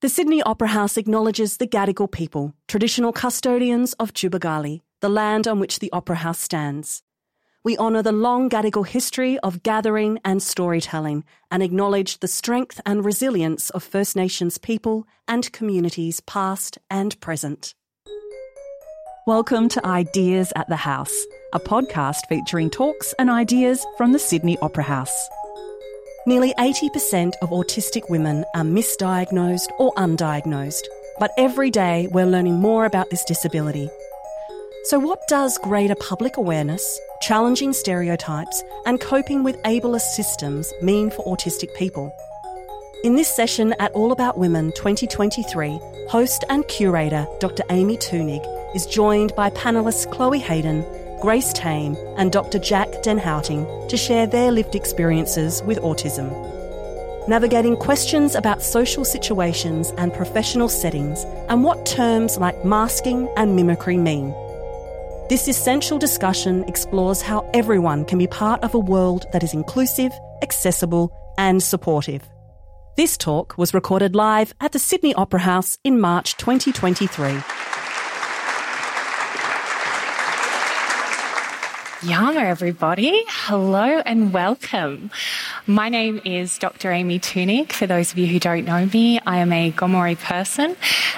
The Sydney Opera House acknowledges the Gadigal people, traditional custodians of Tubowgule, the land on which the Opera House stands. We honour the long Gadigal history of gathering and storytelling and acknowledge the strength and resilience of First Nations people and communities past and present. Welcome to Ideas at the House, a podcast featuring talks and ideas from the Sydney Opera House. Nearly 80% of autistic women are misdiagnosed or undiagnosed, but every day we're learning more about this disability. So, what does greater public awareness, challenging stereotypes, and coping with ableist systems mean for autistic people? In this session at All About Women 2023, host and curator Dr. Amy Thunig is joined by panellists Chloe Hayden, Grace Tame, and Dr. Jac den Houting to share their lived experiences with autism. Navigating questions about social situations and professional settings and what terms like masking and mimicry mean. This essential discussion explores how everyone can be part of a world that is inclusive, accessible, and supportive. This talk was recorded live at the Sydney Opera House in March 2023. Yama, everybody. Hello and welcome. My name is Dr. Amy Thunig. For those of you who don't know me, I am a Gomeroi person.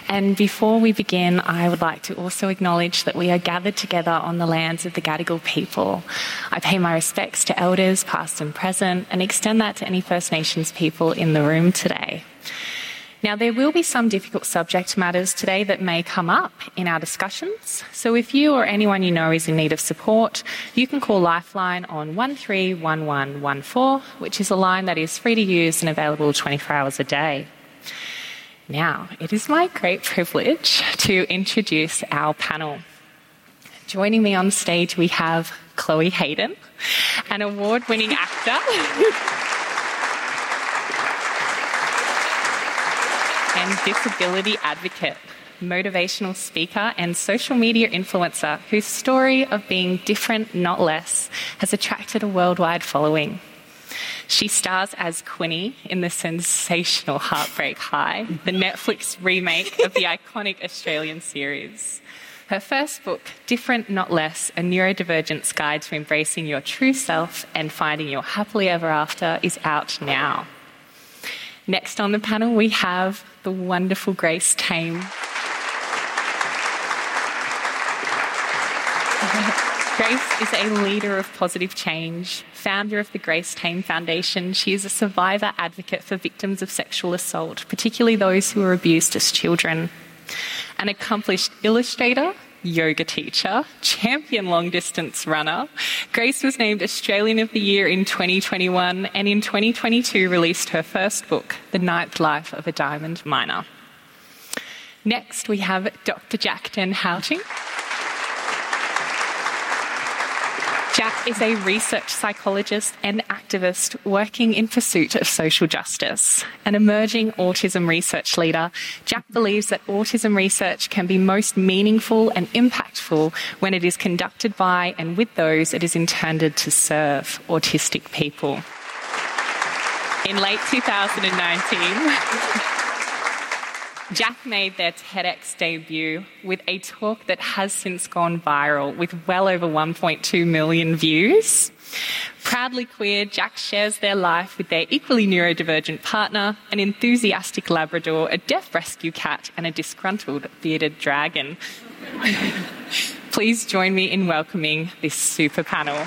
And before we begin, I would like to also acknowledge that we are gathered together on the lands of the Gadigal people. I pay my respects to elders, past and present, and extend that to any First Nations people in the room today. Now, there will be some difficult subject matters today that may come up in our discussions. So, if you or anyone you know is in need of support, you can call Lifeline on 131114, which is a line that is free to use and available 24 hours a day. Now, it is my great privilege to introduce our panel. Joining me on stage, we have Chloe Hayden, an award winning actor. and disability advocate, motivational speaker, and social media influencer whose story of being different, not less, has attracted a worldwide following. She stars as Quinni in the sensational Heartbreak High, the Netflix remake of the iconic Australian series. Her first book, Different Not Less A Neurodivergence Guide to Embracing Your True Self and Finding Your Happily Ever After, is out now. Next on the panel, we have the wonderful Grace Tame. Grace is a leader of positive change, founder of the Grace Tame Foundation. She is a survivor advocate for victims of sexual assault, particularly those who were abused as children. An accomplished illustrator, yoga teacher, champion long distance runner. Grace was named Australian of the Year in 2021 and in 2022 released her first book, The Ninth Life of a Diamond Miner. Next, we have Dr. Jac den Houting. Jac is a research psychologist and activist working in pursuit of social justice. An emerging autism research leader, Jac believes that autism research can be most meaningful and impactful when it is conducted by and with those it is intended to serve autistic people. In late 2019, Jac made their TEDx debut with a talk that has since gone viral with well over 1.2 million views. Proudly queer, Jac shares their life with their equally neurodivergent partner, an enthusiastic Labrador, a deaf rescue cat, and a disgruntled bearded dragon. Please join me in welcoming this super panel.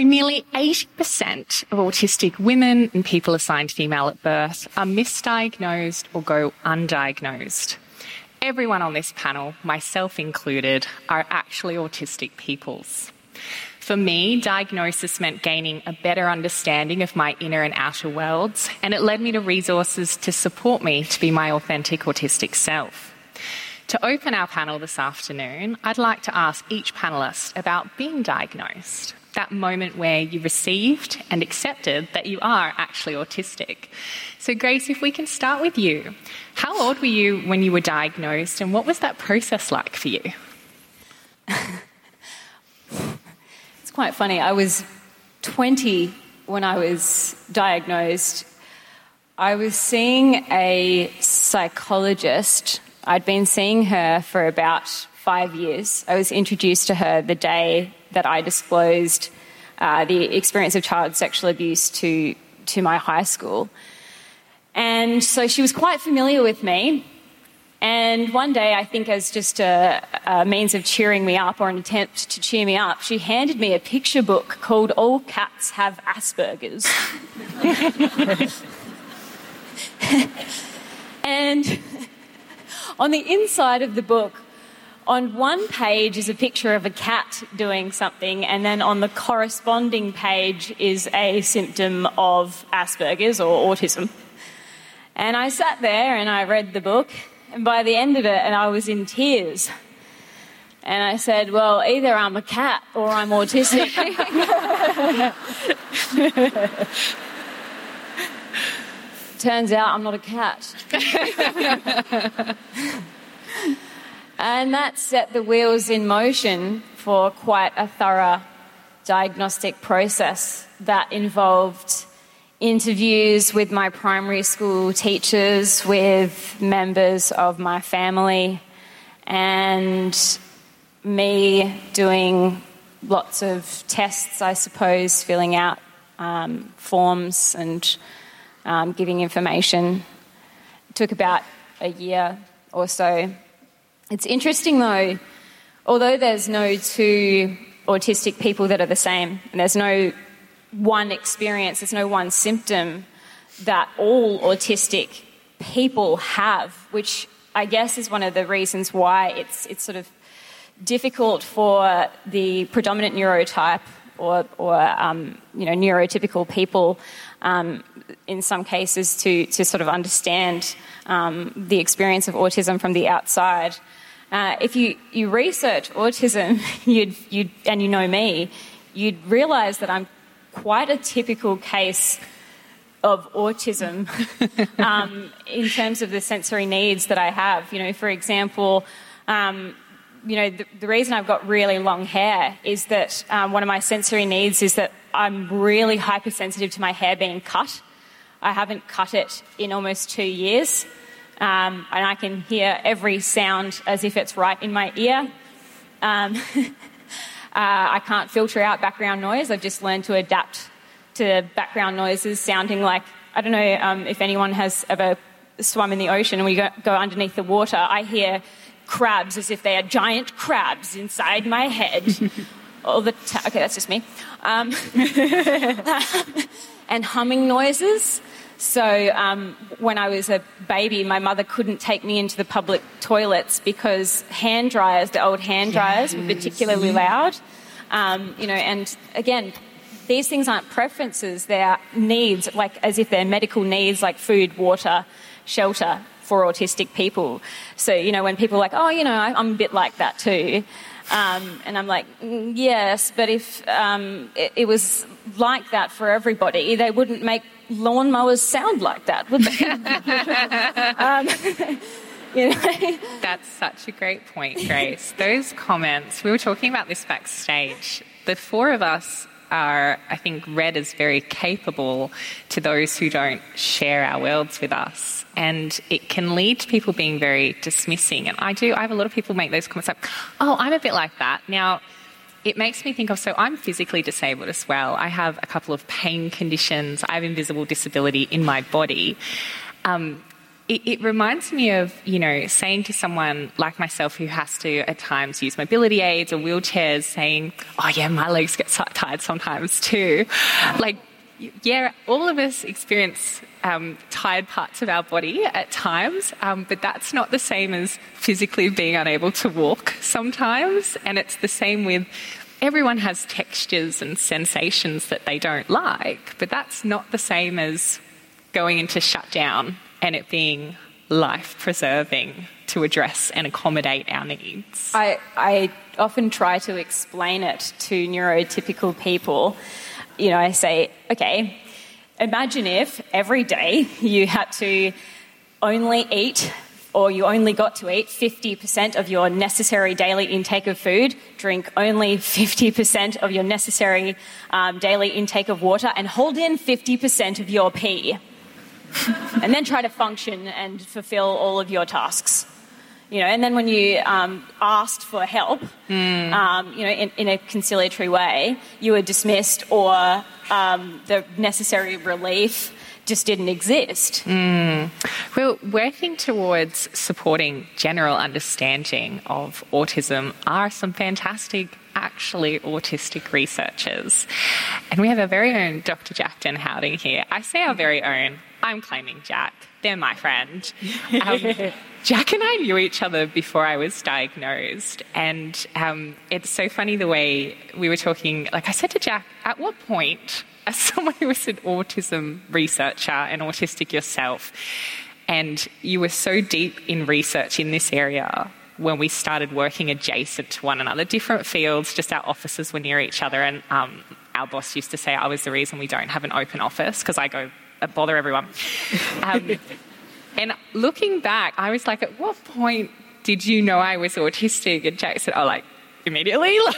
So, nearly 80% of autistic women and people assigned female at birth are misdiagnosed or go undiagnosed. Everyone on this panel, myself included, are actually autistic peoples. For me, diagnosis meant gaining a better understanding of my inner and outer worlds, and it led me to resources to support me to be my authentic autistic self. To open our panel this afternoon, I'd like to ask each panelist about being diagnosed that moment where you received and accepted that you are actually autistic. So, Grace, if we can start with you, how old were you when you were diagnosed, and what was that process like for you? it's quite funny. I was 20 when I was diagnosed, I was seeing a psychologist. I'd been seeing her for about five years. I was introduced to her the day that I disclosed uh, the experience of child sexual abuse to, to my high school. And so she was quite familiar with me. And one day, I think as just a, a, means of cheering me up or an attempt to cheer me up, she handed me a picture book called All Cats Have Asperger's. and on the inside of the book, on one page is a picture of a cat doing something, and then on the corresponding page is a symptom of Asperger's or autism. And I sat there and I read the book, and by the end of it, and I was in tears. And I said, Well, either I'm a cat or I'm autistic. Turns out I'm not a cat. and that set the wheels in motion for quite a thorough diagnostic process that involved interviews with my primary school teachers, with members of my family, and me doing lots of tests, I suppose, filling out um, forms and um, giving information. It took about a year or so. It's interesting though, although there's no two autistic people that are the same, and there's no one experience, there's no one symptom that all autistic people have, which I guess is one of the reasons why it's, it's sort of difficult for the predominant neurotype or, or um, you know, neurotypical people um, in some cases to, to sort of understand um, the experience of autism from the outside. Uh, if you, you research autism you'd, you'd, and you know me, you'd realize that I'm quite a typical case of autism um, in terms of the sensory needs that I have. You know, for example, um, you know, the, the, reason I've got really long hair is that um, one of my sensory needs is that I'm really hypersensitive to my hair being cut. I haven't cut it in almost two years, um, and I can hear every sound as if it's right in my ear. Um, Uh, I can't filter out background noise. I've just learned to adapt to background noises sounding like, I don't know um, if anyone has ever swum in the ocean and we go, go underneath the water. I hear crabs as if they are giant crabs inside my head. All the ta- okay, that's just me. Um, and humming noises. So um, when I was a baby, my mother couldn't take me into the public toilets because hand dryers, the old hand dryers, yes. were particularly loud. Um, you know, and again, these things aren't preferences; they're needs, like as if they're medical needs, like food, water, shelter for autistic people. So you know, when people are like, "Oh, you know, I'm a bit like that too," Um, and I'm like, mm, yes, but if um, it, it, was like that for everybody, they wouldn't make lawnmowers sound like that, would they? um, you know? That's such a great point, Grace. Those comments, we were talking about this backstage. The four of us are, I think, read as very capable to those who don't share our worlds with us. And it can lead to people being very dismissing. And I do, I have a lot of people make those comments like, oh, I'm a bit like that. Now, it makes me think of so I'm physically disabled as well. I have a couple of pain conditions, I have invisible disability in my body. Um, it, it, reminds me of, you know, saying to someone like myself who has to at times use mobility aids or wheelchairs, saying, oh, yeah, my legs get tired sometimes too. Like, yeah, all of us experience um, tired parts of our body at times, um, but that's not the same as physically being unable to walk sometimes. And it's the same with everyone has textures and sensations that they don't like, but that's not the same as going into shutdown and it being life preserving to address and accommodate our needs. I, I often try to explain it to neurotypical people. You know, I say, okay, imagine if every day you had to only eat or you only got to eat 50% of your necessary daily intake of food, drink only 50% of your necessary um, daily intake of water, and hold in 50% of your pee. and then try to function and fulfill all of your tasks. You know, and then when you um, asked for help, mm. um, you know, in, in, a conciliatory way, you were dismissed, or um, the necessary relief just didn't exist. Mm. Well, working towards supporting general understanding of autism are some fantastic actually autistic researchers. And we have our very own Dr. Jac den Houting here. I say our very own. I'm claiming Jac. They're my friend. Um, Jac and I knew each other before I was diagnosed. And um, it's so funny the way we were talking. Like I said to Jac, at what point as someone who is an autism researcher and autistic yourself, and you were so deep in research in this area when we started working adjacent to one another, different fields, just our offices were near each other. And um, our boss used to say I was the reason we don't have an open office because I go bother everyone. Um, and looking back, I was like, at what point did you know I was autistic? And Jac said, oh, like immediately.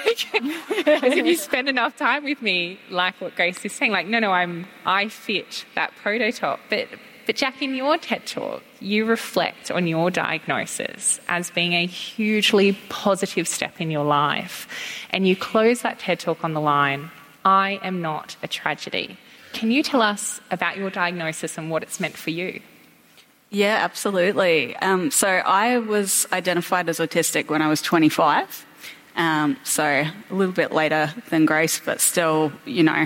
Like, if you spend enough time with me, like what Grace is saying, like, no, no, I'm, I fit that prototype. But, but Jac, in your TED talk, you reflect on your diagnosis as being a hugely positive step in your life. And you close that TED talk on the line, I am not a tragedy. Can you tell us about your diagnosis and what it's meant for you? Yeah, absolutely. Um, so I was identified as autistic when I was 25. Um, so a little bit later than Grace, but still, you know,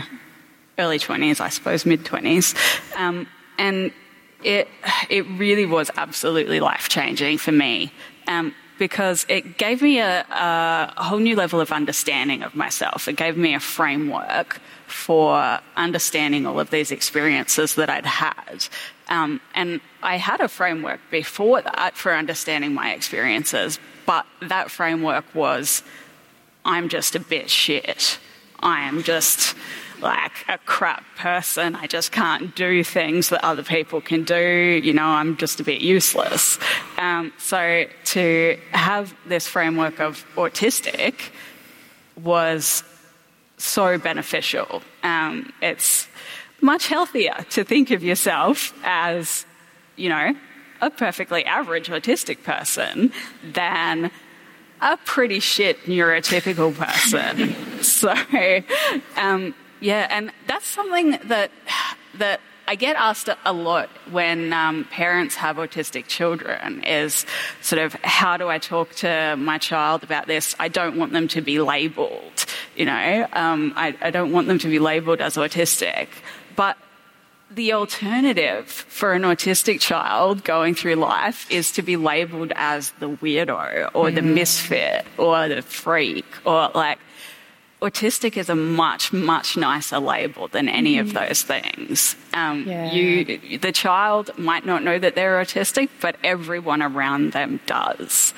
early 20s, I suppose, mid 20s. Um, and it, it really was absolutely life changing for me um, because it gave me a, a whole new level of understanding of myself. It gave me a framework for understanding all of these experiences that I'd had. Um, and I had a framework before that for understanding my experiences, but that framework was I'm just a bit shit. I am just like a crap person. I just can't do things that other people can do. You know, I'm just a bit useless. Um, so to have this framework of autistic was so beneficial. Um, it's much healthier to think of yourself as, you know, a perfectly average autistic person than a pretty shit neurotypical person. so, um, yeah, and that's something that that I get asked a lot when um, parents have autistic children is sort of how do I talk to my child about this? I don't want them to be labelled, you know. Um, I, I don't want them to be labelled as autistic, but the alternative for an autistic child going through life is to be labeled as the weirdo or mm. the misfit or the freak or like autistic is a much much nicer label than any mm. of those things um, yeah. you the child might not know that they're autistic but everyone around them does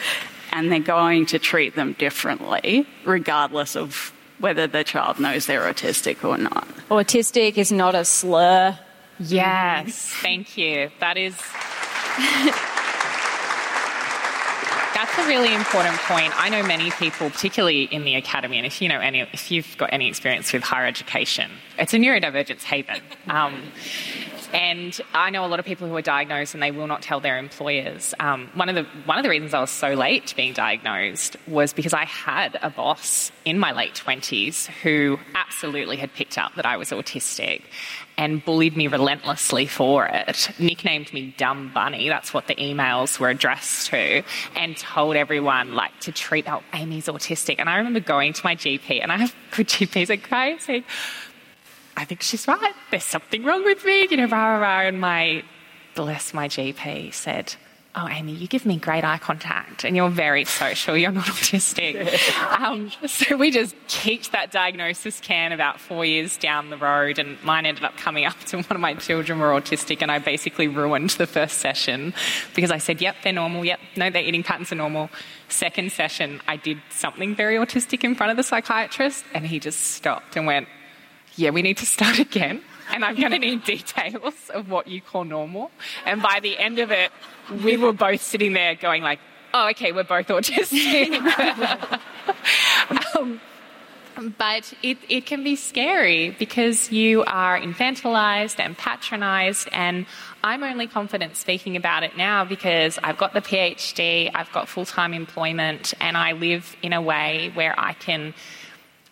and they're going to treat them differently regardless of whether the child knows they're autistic or not autistic is not a slur Yes, thank you. That is. That's a really important point. I know many people, particularly in the academy, and if you know any, if you've got any experience with higher education, it's a neurodivergence haven. Um, and I know a lot of people who are diagnosed and they will not tell their employers. Um, one of the one of the reasons I was so late to being diagnosed was because I had a boss in my late twenties who absolutely had picked up that I was autistic, and bullied me relentlessly for it, nicknamed me Dumb Bunny, that's what the emails were addressed to, and told everyone like to treat oh, Amy's autistic. And I remember going to my GP, and I have good GPs at crying saying, I think she's right. There's something wrong with me, you know, rah, rah, rah. And my, bless my GP said, Oh, Amy, you give me great eye contact and you're very social, you're not autistic. um, so we just kicked that diagnosis can about four years down the road, and mine ended up coming up to one of my children were autistic, and I basically ruined the first session because I said, Yep, they're normal, yep, no, their eating patterns are normal. Second session, I did something very autistic in front of the psychiatrist, and he just stopped and went, Yeah, we need to start again. And I'm going to need details of what you call normal. And by the end of it, we were both sitting there going like, oh, okay, we're both autistic. um, but it, it can be scary because you are infantilized and patronized. And I'm only confident speaking about it now because I've got the PhD, I've got full time employment, and I live in a way where I can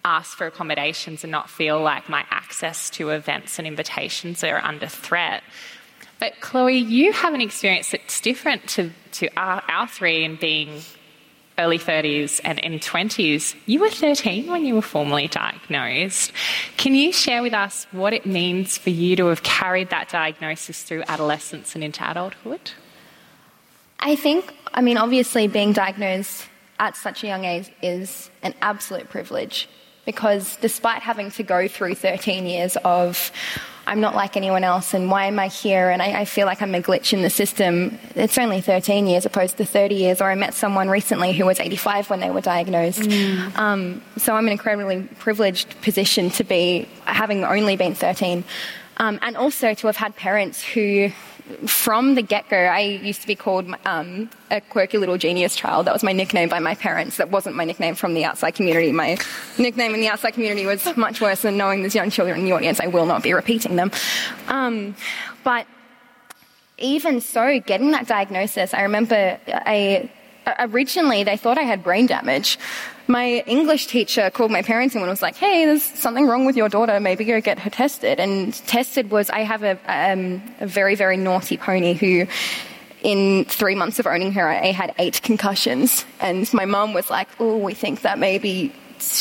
ask for accommodations and not feel like my access to events and invitations are under threat. But Chloe, you have an experience that's different to, to our, our three in being early 30s and in 20s. You were 13 when you were formally diagnosed. Can you share with us what it means for you to have carried that diagnosis through adolescence and into adulthood? I think, I mean, obviously, being diagnosed at such a young age is an absolute privilege because despite having to go through 13 years of I'm not like anyone else, and why am I here? And I, I, feel like I'm a glitch in the system. It's only 13 years opposed to 30 years. Or I met someone recently who was 85 when they were diagnosed. Mm. Um, so I'm in an incredibly privileged position to be having only been 13. Um, and also to have had parents who from the get go, I used to be called um, a quirky little genius child. That was my nickname by my parents. That wasn't my nickname from the outside community. My nickname in the outside community was much worse than knowing there's young children in the audience. I will not be repeating them. Um, but even so, getting that diagnosis, I remember I originally they thought I had brain damage. My English teacher called my parents and was like, "Hey, there's something wrong with your daughter. Maybe go get her tested." And tested was I have a, um, a very very naughty pony who. In three months of owning her, I had eight concussions, and my mum was like, "Oh, we think that maybe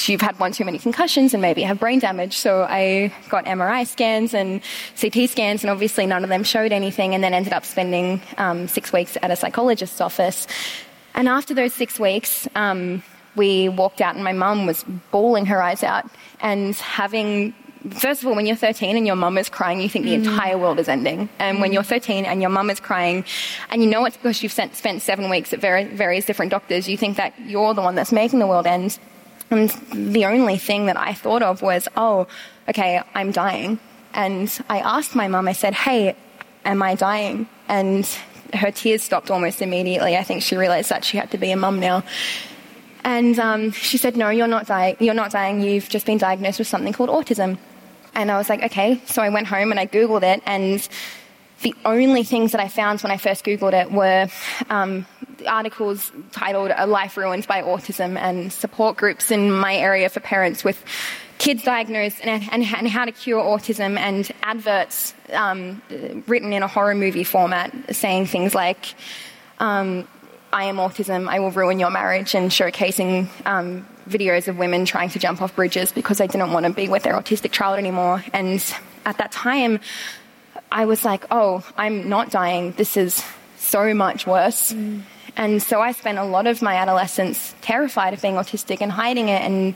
you've had one too many concussions and maybe have brain damage. So I got MRI scans and CT scans, and obviously none of them showed anything, and then ended up spending um, six weeks at a psychologist's office. And after those six weeks, um, we walked out, and my mum was bawling her eyes out and having first of all, when you're 13 and your mum is crying, you think the mm. entire world is ending. And mm. when you're 13 and your mum is crying, and you know it's because you've spent, spent seven weeks at various different doctors, you think that you're the one that's making the world end. And the only thing that I thought of was, oh, okay, I'm dying. And I asked my mum, I said, hey, am I dying? And her tears stopped almost immediately. I think she realized that she had to be a mum now. And um, she said, No, you're not, di- you're not dying. You've just been diagnosed with something called autism. And I was like, Okay. So I went home and I Googled it. And the only things that I found when I first Googled it were um, articles titled A Life Ruined by Autism and support groups in my area for parents with kids diagnosed and, and, and, how to cure autism and adverts um, written in a horror movie format saying things like, um, I am autism, I will ruin your marriage, and showcasing um, videos of women trying to jump off bridges because they didn't want to be with their autistic child anymore. And at that time, I was like, oh, I'm not dying. This is so much worse. Mm. And so I spent a lot of my adolescence terrified of being autistic and hiding it and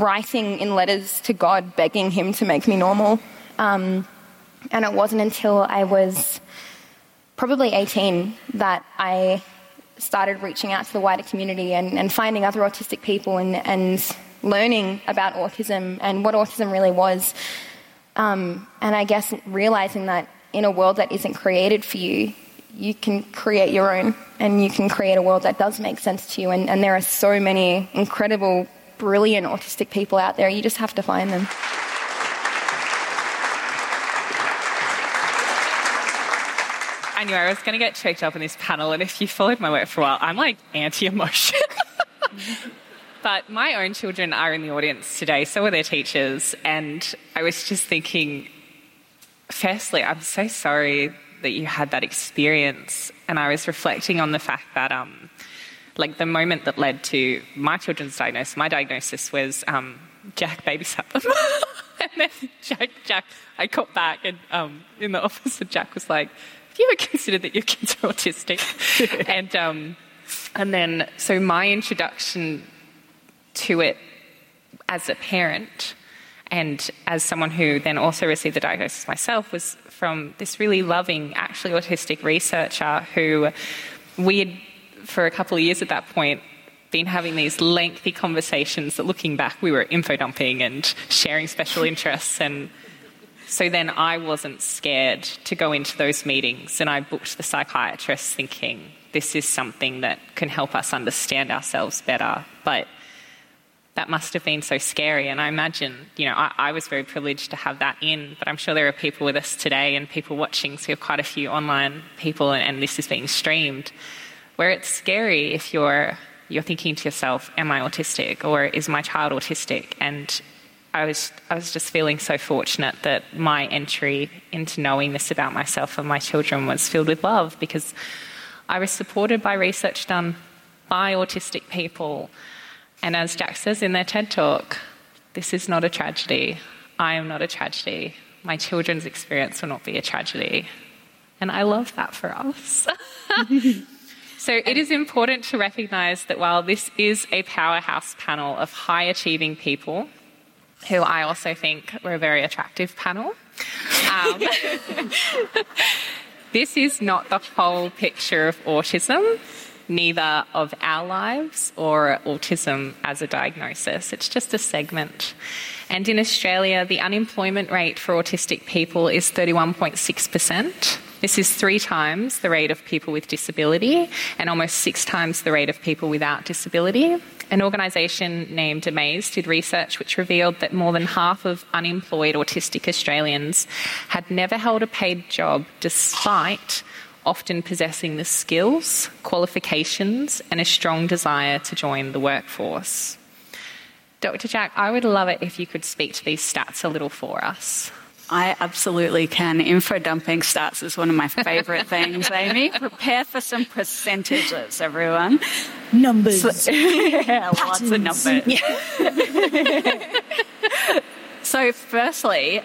writing in letters to God, begging Him to make me normal. Um, and it wasn't until I was probably 18 that I started reaching out to the wider community and, and finding other autistic people and, and, learning about autism and what autism really was. Um, and I guess realizing that in a world that isn't created for you, you can create your own and you can create a world that does make sense to you. And, and there are so many incredible brilliant autistic people out there. You just have to find them. I knew I was going to get choked up in this panel, and if you followed my work for a while, I'm like anti emotion. but my own children are in the audience today, so are their teachers, and I was just thinking, firstly, I'm so sorry that you had that experience, and I was reflecting on the fact that um, like the moment that led to my children's diagnosis, my diagnosis was um, Jac babysat them. and then Jac, Jac, I got back and um, in the office, and Jac was like, "Have you ever considered that your kids are autistic?" and um, and then so my introduction to it as a parent and as someone who then also received the diagnosis myself was from this really loving, actually autistic researcher who we had for a couple of years at that point, been having these lengthy conversations that looking back we were info dumping and sharing special interests and So then I wasn't scared to go into those meetings and I booked the psychiatrist thinking this is something that can help us understand ourselves better. But that must have been so scary. And I imagine, you know, I, I, was very privileged to have that in, but I'm sure there are people with us today and people watching, so we have quite a few online people, and, and this is being streamed, where it's scary if you're you're thinking to yourself, "Am I autistic, or is my child autistic?" And I was I was just feeling so fortunate that my entry into knowing this about myself and my children was filled with love because I was supported by research done by autistic people and as Jac says in their TED talk, this is not a tragedy. I am not a tragedy. My children's experience will not be a tragedy. And I love that for us. so it is important to recognize that while this is a powerhouse panel of high achieving people, who I also think were a very attractive panel, um, this is not the whole picture of autism neither of our lives or autism as a diagnosis. It's just a segment. And in Australia, the unemployment rate for autistic people is 31.6%. This is three times the rate of people with disability and almost six times the rate of people without disability. An organisation named Amaze did research which revealed that more than half of unemployed autistic Australians had never held a paid job despite often possessing the skills, qualifications, and a strong desire to join the workforce. Dr. Jac, I would love it if you could speak to these stats a little for us. I absolutely can. Info dumping stats is one of my favourite things, Amy. Prepare for some percentages, everyone. Numbers. So, yeah, lots of numbers. Yeah. so, firstly,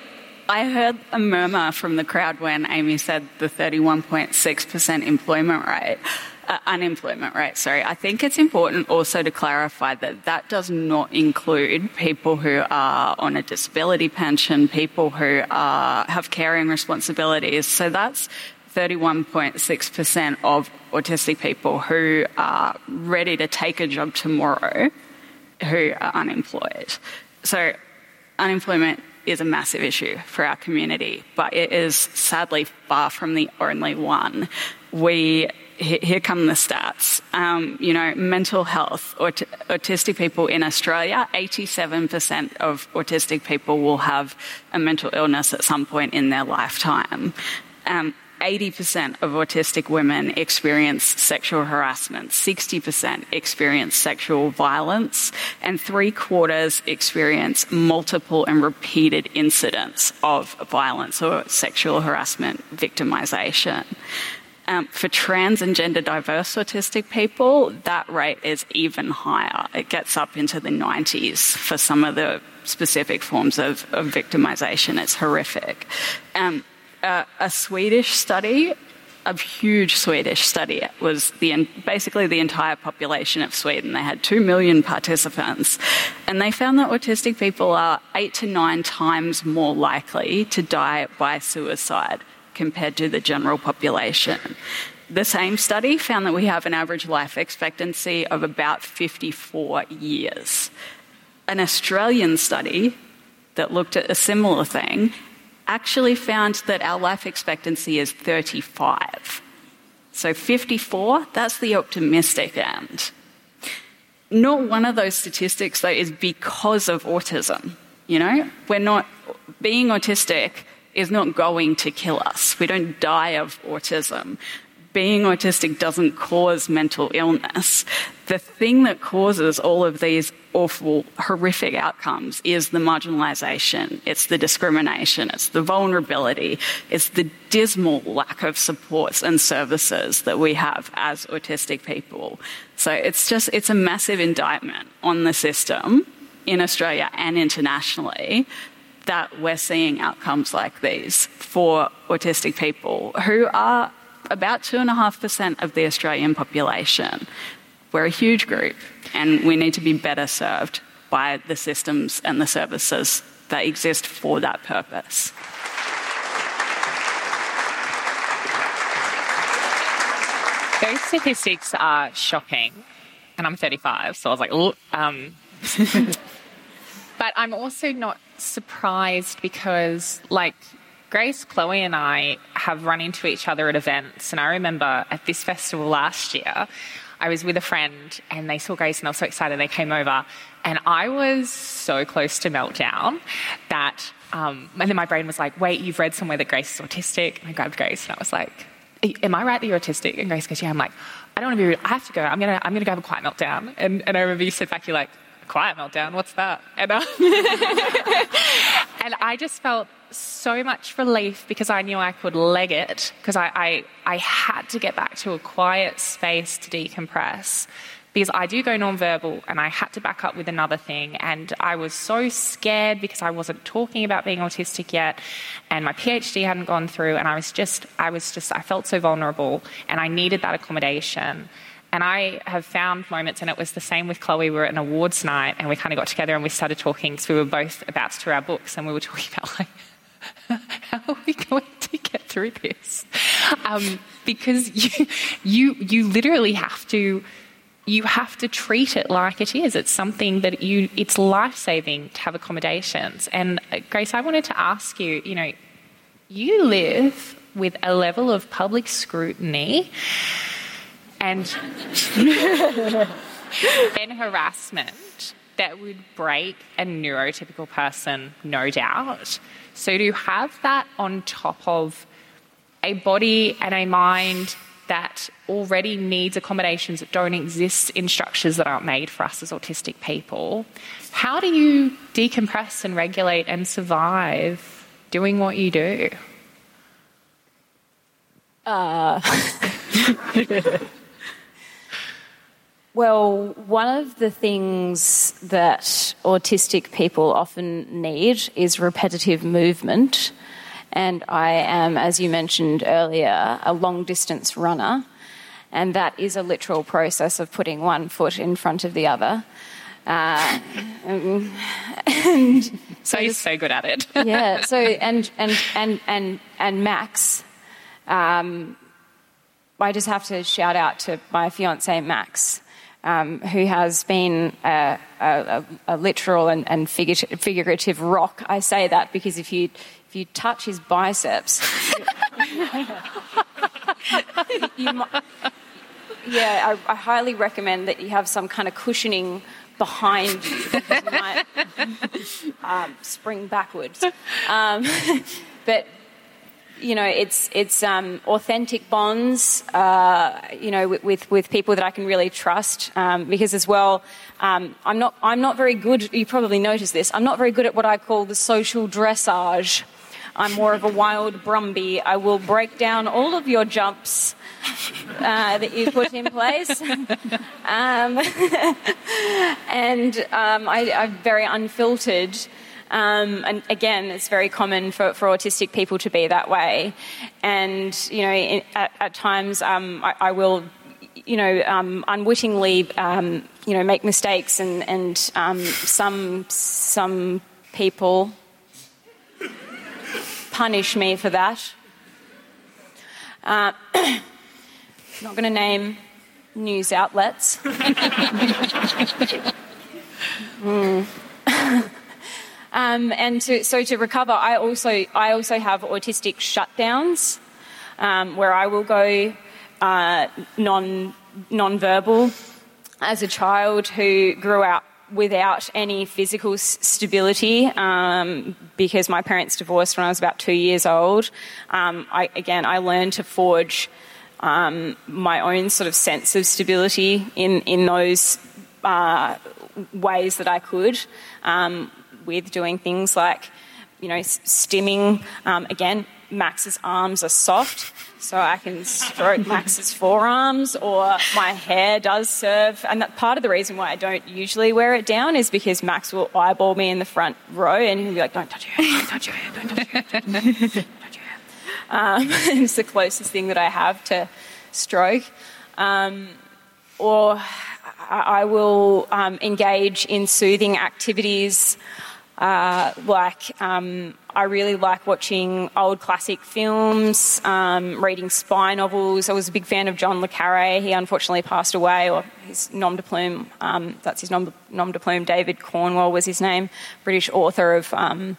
I heard a murmur from the crowd when Amy said the 31.6% employment rate. Uh, unemployment rate, sorry. I think it's important also to clarify that that does not include people who are on a disability pension, people who are, have caring responsibilities. So that's 31.6% of autistic people who are ready to take a job tomorrow who are unemployed. So unemployment is a massive issue for our community, but it is sadly far from the only one. We here come the stats. Um, you know, mental health, aut- autistic people in Australia, 87% of autistic people will have a mental illness at some point in their lifetime. Um, 80% of autistic women experience sexual harassment, 60% experience sexual violence, and three quarters experience multiple and repeated incidents of violence or sexual harassment victimization. Um, for trans and gender diverse autistic people, that rate is even higher. It gets up into the 90s for some of the specific forms of, of victimization. It's horrific. Um, uh, a Swedish study, a huge Swedish study, was the, basically the entire population of Sweden. They had two million participants, and they found that autistic people are eight to nine times more likely to die by suicide compared to the general population. The same study found that we have an average life expectancy of about 54 years. An Australian study that looked at a similar thing actually found that our life expectancy is 35. So 54, that's the optimistic end. Not one of those statistics, though, is because of autism. You know, we're not, being autistic is not going to kill us. We don't die of autism being autistic doesn't cause mental illness. The thing that causes all of these awful, horrific outcomes is the marginalisation, it's the discrimination, it's the vulnerability, it's the dismal lack of supports and services that we have as autistic people. So it's just, it's a massive indictment on the system in Australia and internationally that we're seeing outcomes like these for autistic people who are about 2.5% of the Australian population. We're a huge group, and we need to be better served by the systems and the services that exist for that purpose. Those statistics are shocking, and I'm 35, so I was like. Um. but I'm also not surprised because, like, Grace, Chloe, and I have run into each other at events. And I remember at this festival last year, I was with a friend and they saw Grace and they were so excited they came over. And I was so close to meltdown that, um, and then my brain was like, wait, you've read somewhere that Grace is autistic. And I grabbed Grace and I was like, am I right that you're autistic? And Grace goes, yeah. I'm like, I don't want to be rude. I have to go. I'm going to, I'm going to go have a quiet meltdown. And, and I remember you said back, you're like, quiet meltdown, what's that? And, uh, and I just felt so much relief because I knew I could leg it because I, I, I had to get back to a quiet space to decompress because I do go nonverbal and I had to back up with another thing. And I was so scared because I wasn't talking about being autistic yet and my PhD hadn't gone through. And I was just, I was just, I felt so vulnerable and I needed that accommodation. And I have found moments, and it was the same with Chloe. We were at an awards night and we kind of got together and we started talking because we were both about to do our books and we were talking about like, how are we going to get through this? Um, because you, you, you literally have to, you have to treat it like it is. It's something that you, it's life saving to have accommodations. And uh, Grace, I wanted to ask you, you know, you live with a level of public scrutiny and and harassment that would break a neurotypical person, no doubt. So to have that on top of a body and a mind that already needs accommodations that don't exist in structures that aren't made for us as autistic people, how do you decompress and regulate and survive doing what you do? Uh, well, one of the things that autistic people often need is repetitive movement. And I am, as you mentioned earlier, a long distance runner. And that is a literal process of putting one foot in front of the other. Uh, and so you're so good at it. yeah. So and and and and and Max, um, I just have to shout out to my fiance Max, um, who has been a, a, a literal and, and figurative, rock. I say that because if you if you touch his biceps, you might, yeah, I, I, highly recommend that you have some kind of cushioning behind you you might um, spring backwards. Um, but you know, it's it's um, authentic bonds, uh, you know, with, with, with people that I can really trust. Um, because as well, um, I'm not I'm not very good. You probably noticed this. I'm not very good at what I call the social dressage. I'm more of a wild Brumby. I will break down all of your jumps uh, that you put in place. um, and um, I, am very unfiltered. Um, and again, it's very common for, for autistic people to be that way. And, you know, in, at, at, times um, I, I, will, you know, um, unwittingly, um, you know, make mistakes and, and some, some people punish me for that. Uh, not going to name news outlets. mm. um, and to, so to recover, I also I also have autistic shutdowns, um, where I will go uh, non non-verbal. As a child who grew up without any physical stability um, because my parents divorced when I was about two years old. Um, I, again, I learned to forge um, my own sort of sense of stability in, in those uh, ways that I could um, with doing things like, you know, stimming. Um, again, Max's arms are soft, so I can stroke Max's forearms, or my hair does serve. And that part of the reason why I don't usually wear it down is because Max will eyeball me in the front row and he'll be like, "Don't touch your hair! Don't touch your hair! Don't touch your hair! Don't touch your hair!" Um, it's the closest thing that I have to stroke. Um, or I will um, engage in soothing activities. Uh, like um, I really like watching old classic films, um, reading spy novels. I was a big fan of John le Carre. He unfortunately passed away, or his nom de plume, um, that's his nom, nom, de plume, David Cornwell was his name, British author of, um,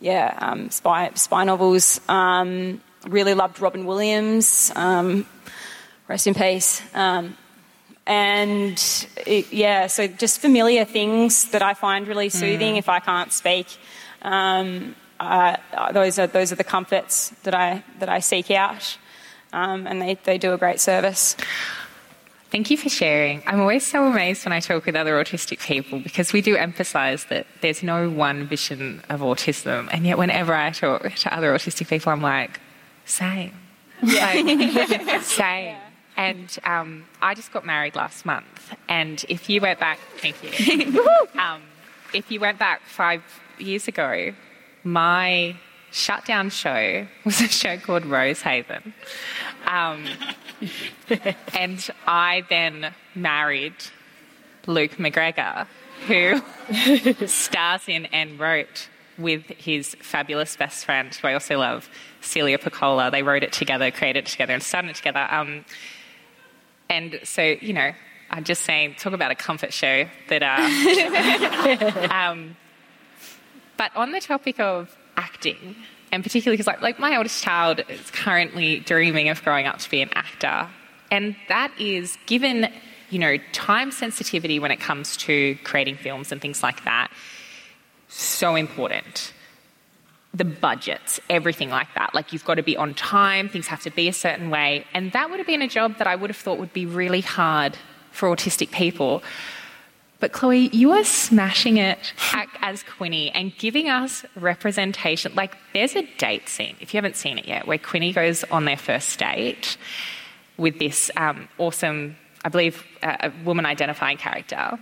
yeah, um, spy, spy novels. Um, really loved Robin Williams, rest in peace. And it, yeah, so just familiar things that I find really soothing mm. if I can't speak. Um, uh, those are those are the comforts that I that I seek out, um, and they, they do a great service. Thank you for sharing. I'm always so amazed when I talk with other autistic people because we do emphasize that there's no one vision of autism, and yet whenever I talk to other autistic people, I'm like, same, yeah. like, same. Yeah. And um, I just got married last month, and if you went back, thank you. um, if you went back five years ago, my shutdown show was a show called Rosehaven. Um, and I then married Luke McGregor, who stars in and wrote with his fabulous best friend, who I also love, Celia Pacquola. They wrote it together, created it together, and started it together. Um, and so, you know, I'm just saying, talk about a comfort show that. Uh, um, but on the topic of acting, and particularly because like, like my oldest child is currently dreaming of growing up to be an actor, and that is given you know time sensitivity when it comes to creating films and things like that so important the budgets, everything like that. Like you've got to be on time, things have to be a certain way. And that would have been a job that I would have thought would be really hard for autistic people. But Chloe, you are smashing it as Quinni and giving us representation. Like, there's a date scene, if you haven't seen it yet, where Quinni goes on their first date with this um, awesome, I believe, uh, a woman identifying character.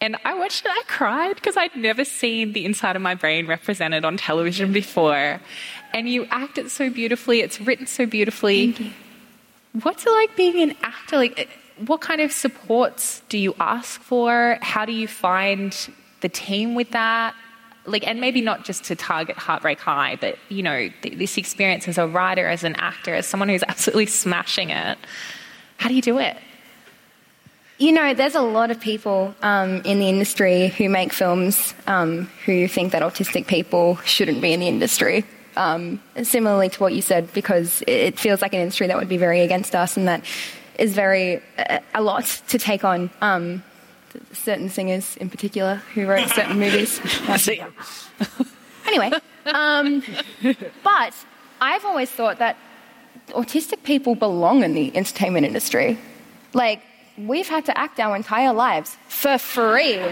And I watched it, I cried because I'd never seen the inside of my brain represented on television before. And you act it so beautifully, it's written so beautifully. What's it like being an actor? Like, eh, what kind of supports do you ask for? How do you find the team with that? Like, and maybe not just to target Heartbreak High, but you know, th- this experience as a writer, as an actor, as someone who's absolutely smashing it. How do you do it? You know, there's a lot of people um, in the industry who make films um, who think that autistic people shouldn't be in the industry. Um, similarly to what you said, because it feels like an industry that would be very against us and that is very a lot to take on. Um, certain singers, in particular, who wrote certain movies. anyway, um, but I've always thought that autistic people belong in the entertainment industry. Like we've had to act our entire lives for free.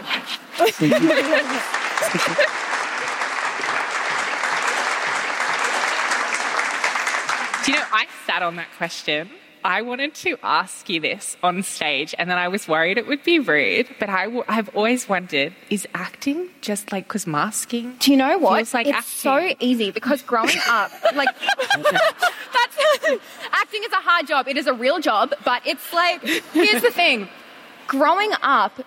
Do you know, I sat on that question I wanted to ask you this on stage, and then I was worried it would be rude. But i w- I've always wondered: is acting just like because masking? Do you know what? Feels like it's acting. so easy because growing up, like that's acting is a hard job. It is a real job, but it's like here's the thing: growing up,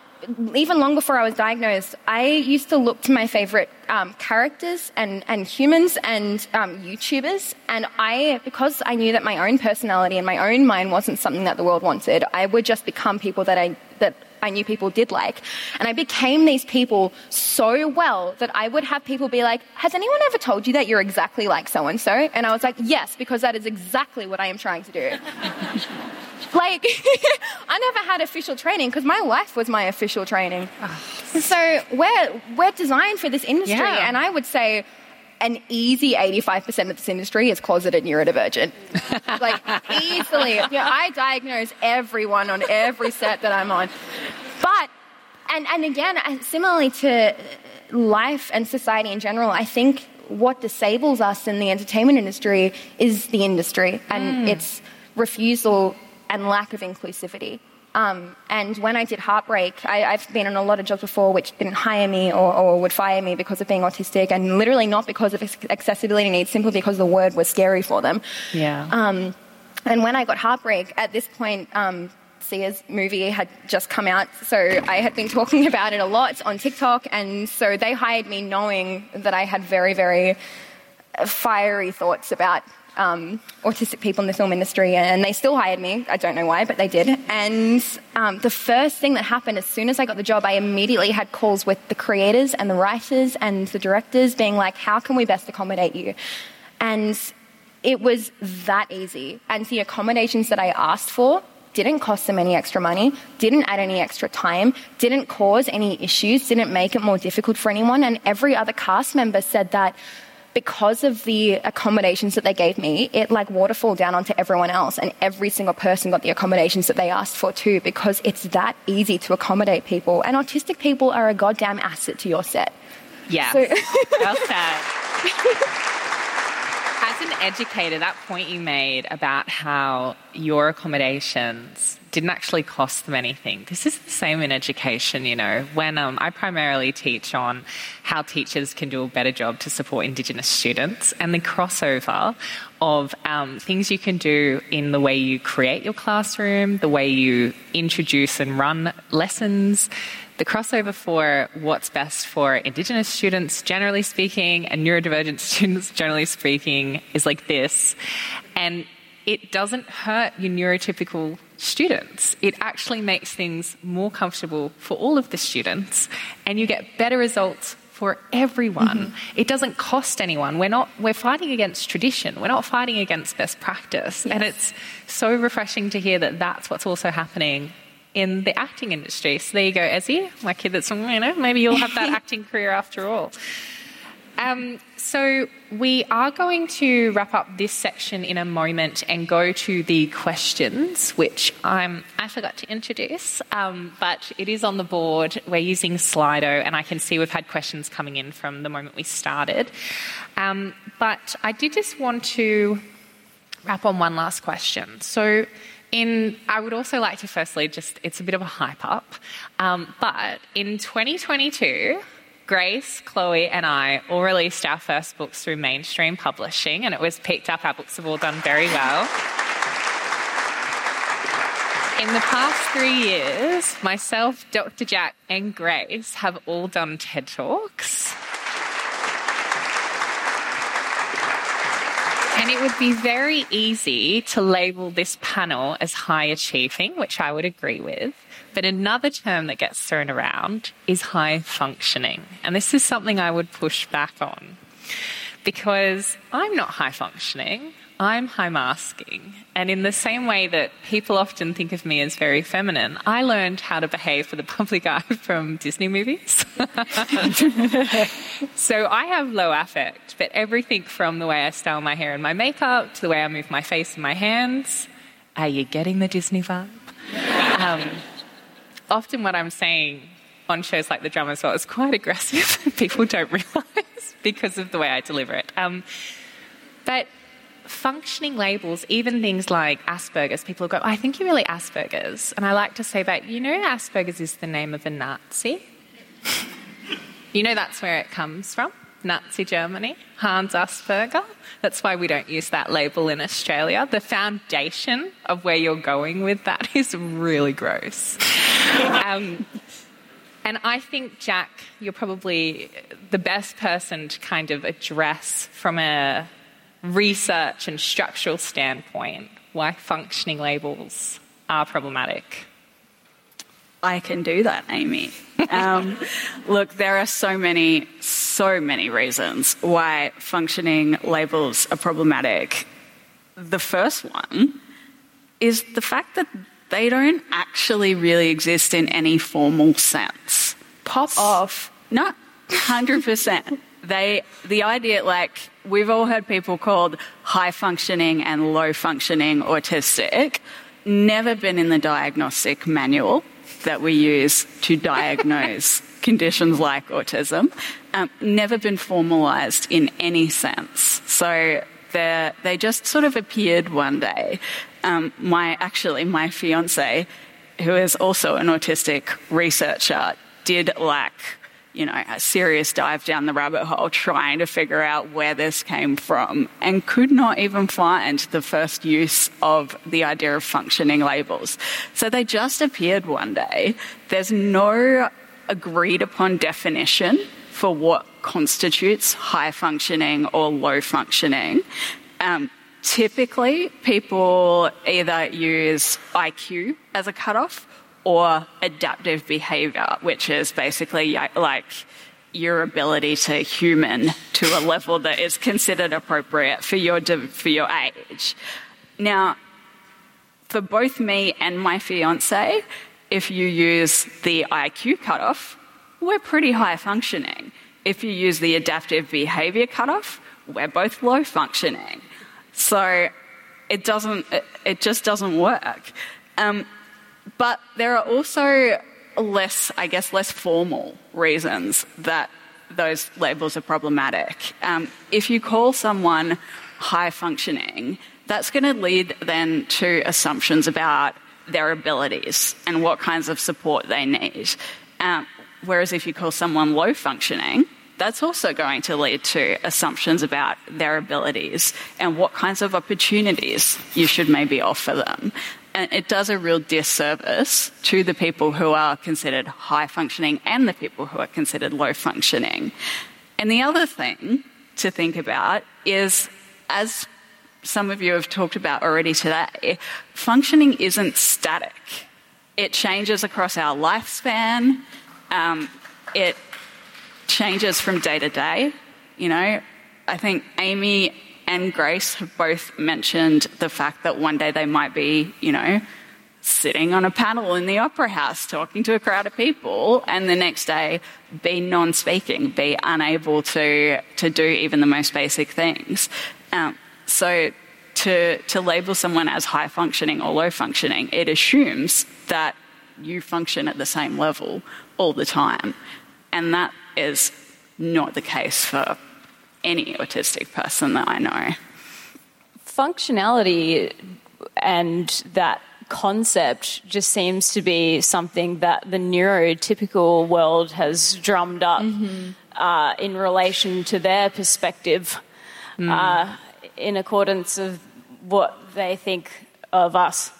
even long before I was diagnosed, I used to look to my favorite um, characters and, and humans and um, YouTubers. And I, because I knew that my own personality and my own mind wasn't something that the world wanted, I would just become people that I, that I knew people did like. And I became these people so well that I would have people be like, Has anyone ever told you that you're exactly like so and so? And I was like, Yes, because that is exactly what I am trying to do. like, I never had official training because my life was my official training. so we're, we're designed for this industry. Yeah. And I would say, an easy 85% of this industry is closeted neurodivergent. like, easily. You know, I diagnose everyone on every set that I'm on. But, and, and again, similarly to life and society in general, I think what disables us in the entertainment industry is the industry and mm. its refusal and lack of inclusivity. Um, and when I did Heartbreak, I, have been on a lot of jobs before which didn't hire me or, or, would fire me because of being autistic, and literally not because of accessibility needs, simply because the word was scary for them. Yeah. Um, and when I got Heartbreak, at this point, um, Sia's movie had just come out, so I had been talking about it a lot on TikTok, and so they hired me knowing that I had very, very fiery thoughts about um, autistic people in the film industry, and they still hired me. I don't know why, but they did. And um, the first thing that happened as soon as I got the job, I immediately had calls with the creators and the writers and the directors being like, How can we best accommodate you? And it was that easy. And the accommodations that I asked for didn't cost them any extra money, didn't add any extra time, didn't cause any issues, didn't make it more difficult for anyone. And every other cast member said that because of the accommodations that they gave me, it like waterfall down onto everyone else, and every single person got the accommodations that they asked for too, because it's that easy to accommodate people. And autistic people are a goddamn asset to your set. Yeah. So- well said. As an educator, that point you made about how your accommodations didn't actually cost them anything. This is the same in education, you know. When um, I primarily teach on how teachers can do a better job to support Indigenous students and the crossover of um, things you can do in the way you create your classroom, the way you introduce and run lessons, the crossover for what's best for Indigenous students, generally speaking, and neurodivergent students, generally speaking, is like this. And it doesn't hurt your neurotypical students. It actually makes things more comfortable for all of the students, and you get better results for everyone. Mm-hmm. It doesn't cost anyone. We're not we're fighting against tradition. We're not fighting against best practice. Yes. And it's so refreshing to hear that that's what's also happening in the acting industry. So there you go, Ezzy, my kid that's you know, maybe you'll have that acting career after all. Um, so we are going to wrap up this section in a moment and go to the questions, which I'm, I forgot to introduce, um, but it is on the board. We're using Slido, and I can see we've had questions coming in from the moment we started. Um, but I did just want to wrap on one last question. So. In, I would also like to firstly just, it's a bit of a hype up, um, but in 2022, Grace, Chloe, and I all released our first books through mainstream publishing, and it was picked up. Our books have all done very well. In the past three years, myself, Dr. Jac, and Grace have all done TED Talks. And it would be very easy to label this panel as high achieving, which I would agree with. But another term that gets thrown around is high functioning. And this is something I would push back on because I'm not high functioning. I'm high masking. And in the same way that people often think of me as very feminine, I learned how to behave for the public eye from Disney movies. so I have low affect, but everything from the way I style my hair and my makeup to the way I move my face and my hands, are you getting the Disney vibe? Um, often what I'm saying on shows like The Drama as well is quite aggressive. People don't realise because of the way I deliver it. Um, but functioning labels, even things like Asperger's, people go, I think you're really Asperger's. And I like to say that, you know, Asperger's is the name of a Nazi. you know that's where it comes from. Nazi Germany, Hans Asperger. That's why we don't use that label in Australia. The foundation of where you're going with that is really gross. Um, and I think, Jac, you're probably the best person to kind of address from a research and structural standpoint why functioning labels are problematic. I can do that, Amy. Um, look, there are so many, so many reasons why functioning labels are problematic. The first one is the fact that they don't actually really exist in any formal sense. Pop off. No, 100%. They, the idea, like, we've all heard people called high functioning and low functioning autistic, never been in the diagnostic manual that we use to diagnose conditions like autism, um, never been formalized in any sense. So they just sort of appeared one day. Um, my actually my fiance, who is also an autistic researcher, did lack you know, a serious dive down the rabbit hole trying to figure out where this came from and could not even find the first use of the idea of functioning labels. So they just appeared one day. There's no agreed upon definition for what constitutes high functioning or low functioning. Um, typically, people either use IQ as a cutoff or adaptive behavior, which is basically like your ability to human to a level that is considered appropriate for your, for your age. Now, for both me and my fiance, if you use the IQ cutoff, we're pretty high functioning. If you use the adaptive behavior cutoff, we're both low functioning. So it doesn't, it just doesn't work. Um, but there are also less, I guess, less formal reasons that those labels are problematic. Um, if you call someone high functioning, that's going to lead then to assumptions about their abilities and what kinds of support they need. Um, whereas if you call someone low functioning, that's also going to lead to assumptions about their abilities and what kinds of opportunities you should maybe offer them. And it does a real disservice to the people who are considered high functioning and the people who are considered low functioning. And the other thing to think about is as some of you have talked about already today, functioning isn't static. It changes across our lifespan. Um, it changes from day to day. You know, I think Amy and Grace have both mentioned the fact that one day they might be, you know, sitting on a panel in the opera house talking to a crowd of people and the next day be non-speaking be unable to to do even the most basic things. Um, so to to label someone as high functioning or low functioning it assumes that you function at the same level all the time. And that is not the case for any autistic person that I know. Functionality and that concept just seems to be something that the neurotypical world has drummed up mm-hmm. uh, in relation to their perspective, mm. uh, in accordance of what they think of us.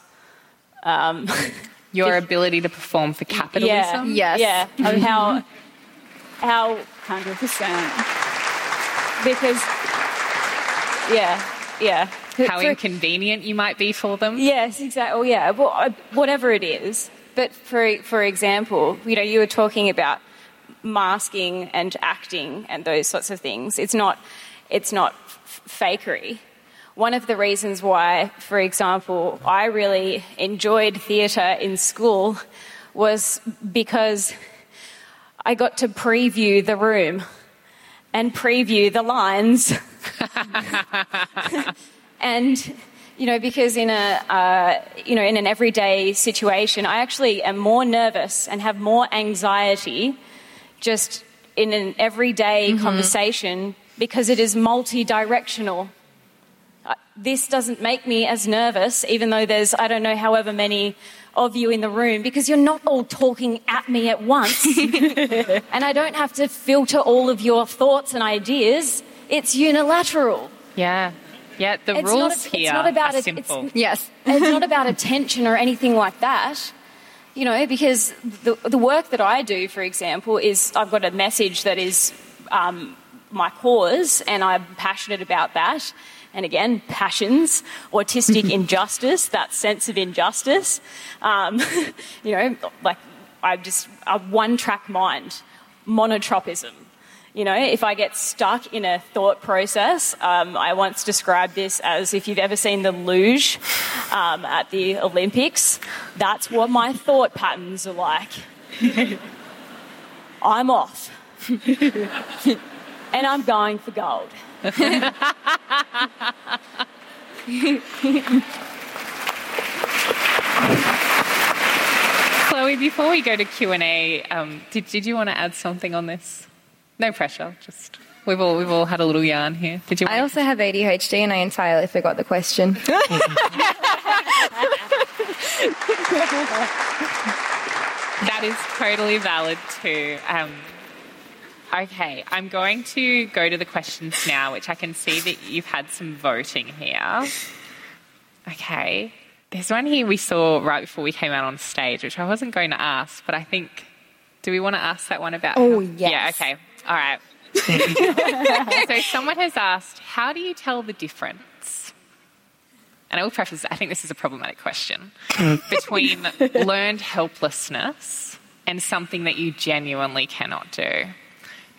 Um, Your ability to perform for capitalism, yeah, yes, yeah, of how how hundred percent because yeah, yeah. How for, inconvenient you might be for them. Yes, exactly. Oh, yeah. Well, whatever it is. But for for example, you know, you were talking about masking and acting and those sorts of things. It's not it's not f- fakery. One of the reasons why, for example, I really enjoyed theatre in school was because I got to preview the room and preview the lines. and you know, because in a uh, you know in an everyday situation, I actually am more nervous and have more anxiety just in an everyday mm-hmm. conversation because it is multi-directional. Uh, this doesn't make me as nervous, even though there's I don't know however many of you in the room because you're not all talking at me at once. and I don't have to filter all of your thoughts and ideas. It's unilateral. Yeah. Yeah, the it's rules not, here it's not about are simple. It's, yes. it's not about attention or anything like that. You know, because the, the work that I do, for example, is I've got a message that is um, my cause and I'm passionate about that and again, passions, autistic injustice, that sense of injustice. Um, you know, like I'm just a one-track mind, monotropism. You know, if I get stuck in a thought process, um, I once described this as if you've ever seen the luge um, at the Olympics, that's what my thought patterns are like. I'm off. and I'm going for gold. Chloe, before we go to Q and A, um, did did you want to add something on this? No pressure. Just we've all we've all had a little yarn here. Did you? I also have ADHD, and I entirely forgot the question. that is totally valid too. Um, Okay, I'm going to go to the questions now, which I can see that you've had some voting here. Okay, there's one here we saw right before we came out on stage, which I wasn't going to ask, but I think, do we want to ask that one about? Oh, yes. Yeah, okay, all right. so someone has asked, how do you tell the difference? And I will preface, I think this is a problematic question between learned helplessness and something that you genuinely cannot do.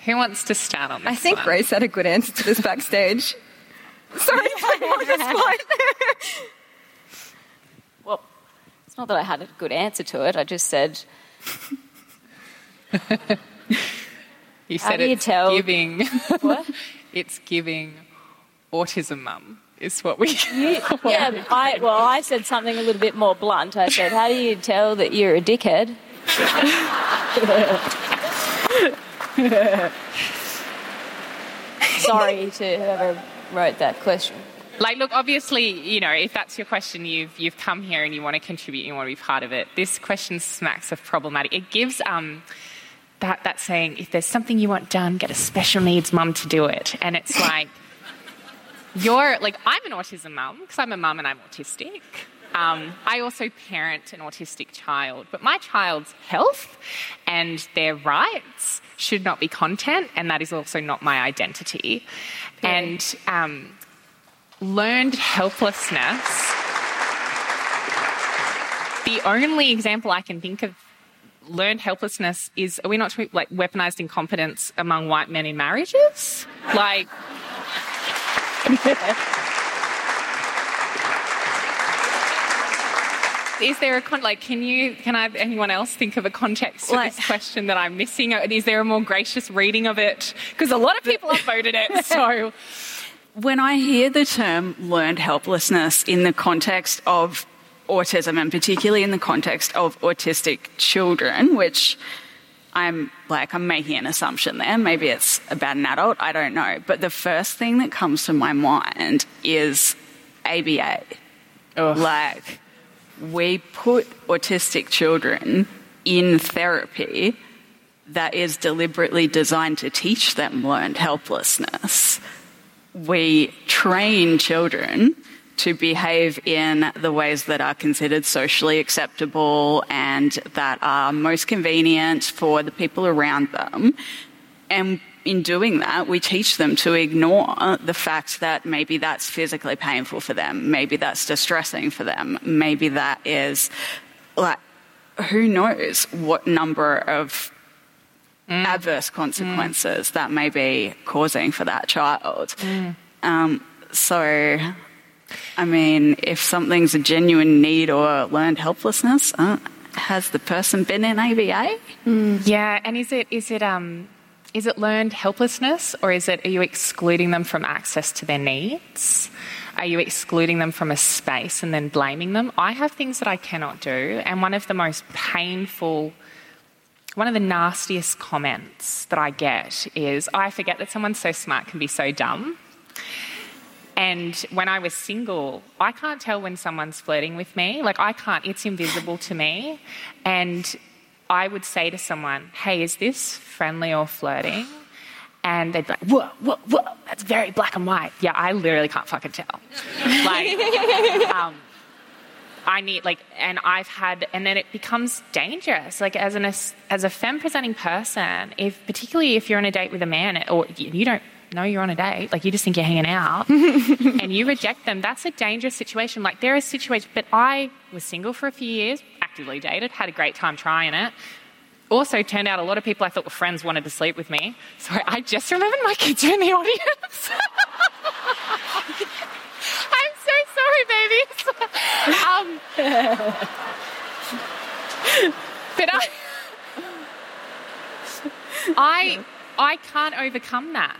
Who wants to start on this? I think one? Grace had a good answer to this backstage. Sorry, on the spot. Well, it's not that I had a good answer to it. I just said, You How said do you it's tell- giving. What? it's giving autism mum is what we. yeah, I, well, I said something a little bit more blunt. I said, how do you tell that you're a dickhead? Sorry to whoever wrote that question. Like, look, obviously, you know, if that's your question, you've you've come here and you want to contribute, you want to be part of it. This question smacks of problematic. It gives um, that that saying, if there's something you want done, get a special needs mum to do it, and it's like. You're like I'm an autism mum because I'm a mum and I'm autistic. Um, I also parent an autistic child, but my child's health and their rights should not be content, and that is also not my identity. And um, learned helplessness. The only example I can think of learned helplessness is are we not talking like weaponized incompetence among white men in marriages? Like Is there a con- like? Can you? Can I? Anyone else think of a context to Like- this question that I'm missing? Or Is there a more gracious reading of it? Because a lot of people have voted it. So When I hear the term learned helplessness in the context of autism, and particularly in the context of autistic children, which I'm like, I'm making an assumption there. Maybe it's about an adult, I don't know. But the first thing that comes to my mind is ABA. Like, we put autistic children in therapy that is deliberately designed to teach them learned helplessness. We train children to behave in the ways that are considered socially acceptable and that are most convenient for the people around them. And in doing that, we teach them to ignore the fact that maybe that's physically painful for them, maybe that's distressing for them, maybe that is like, who knows what number of adverse consequences that may be causing for that child. Um, so, I mean, if something's a genuine need or learned helplessness, uh, has the person been in ABA? Yeah, and is it is it um is it learned helplessness or is it are you excluding them from access to their needs? Are you excluding them from a space and then blaming them? I have things that I cannot do, and one of the most painful one of the nastiest comments that I get is oh, I forget that someone so smart can be so dumb. And when I was single, I can't tell when someone's flirting with me. Like, I can't, it's invisible to me. And I would say to someone, Hey, is this friendly or flirting? And they'd be like, Whoa, whoa, whoa, that's very black and white. Yeah, I literally can't fucking tell. Like, um, I need like, and I've had, and then it becomes dangerous. Like as an as a femme presenting person, if particularly if you're on a date with a man, or you you don't know you're on a date, like you just think you're hanging out, and you reject them, that's a dangerous situation. Like there are situations, but I was single for a few years, actively dated, had a great time trying it. Also, turned out a lot of people I thought were friends wanted to sleep with me. Sorry, I just remembered my kids are in the audience. I'm so sorry, babies. um, but I, I, I can't overcome that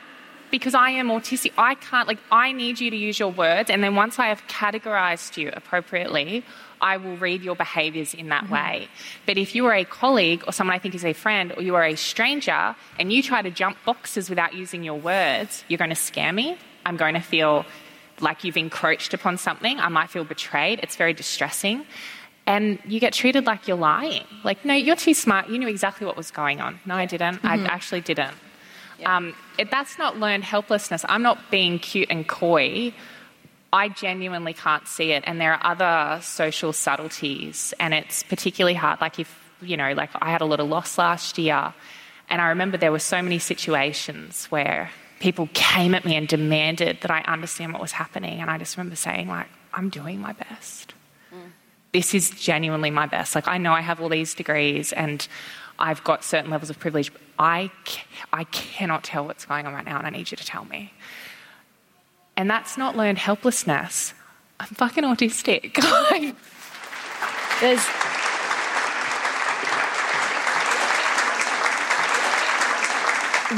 because I am autistic. I can't like. I need you to use your words, and then once I have categorized you appropriately, I will read your behaviors in that way. But if you are a colleague or someone I think is a friend, or you are a stranger, and you try to jump boxes without using your words, you're going to scare me. I'm going to feel like you've encroached upon something. I might feel betrayed. It's very distressing. And you get treated like you're lying. Like, no, you're too smart. You knew exactly what was going on. No, I didn't. I actually didn't. Um, it, that's not learned helplessness. I'm not being cute and coy. I genuinely can't see it. And there are other social subtleties. And it's particularly hard. Like, if, you know, like I had a lot of loss last year. And I remember there were so many situations where people came at me and demanded that I understand what was happening. And I just remember saying, like, I'm doing my best. Mm. This is genuinely my best. Like, I know I have all these degrees and I've got certain levels of privilege. I, I cannot tell what's going on right now, and I need you to tell me. And that's not learned helplessness. I'm fucking autistic. There's.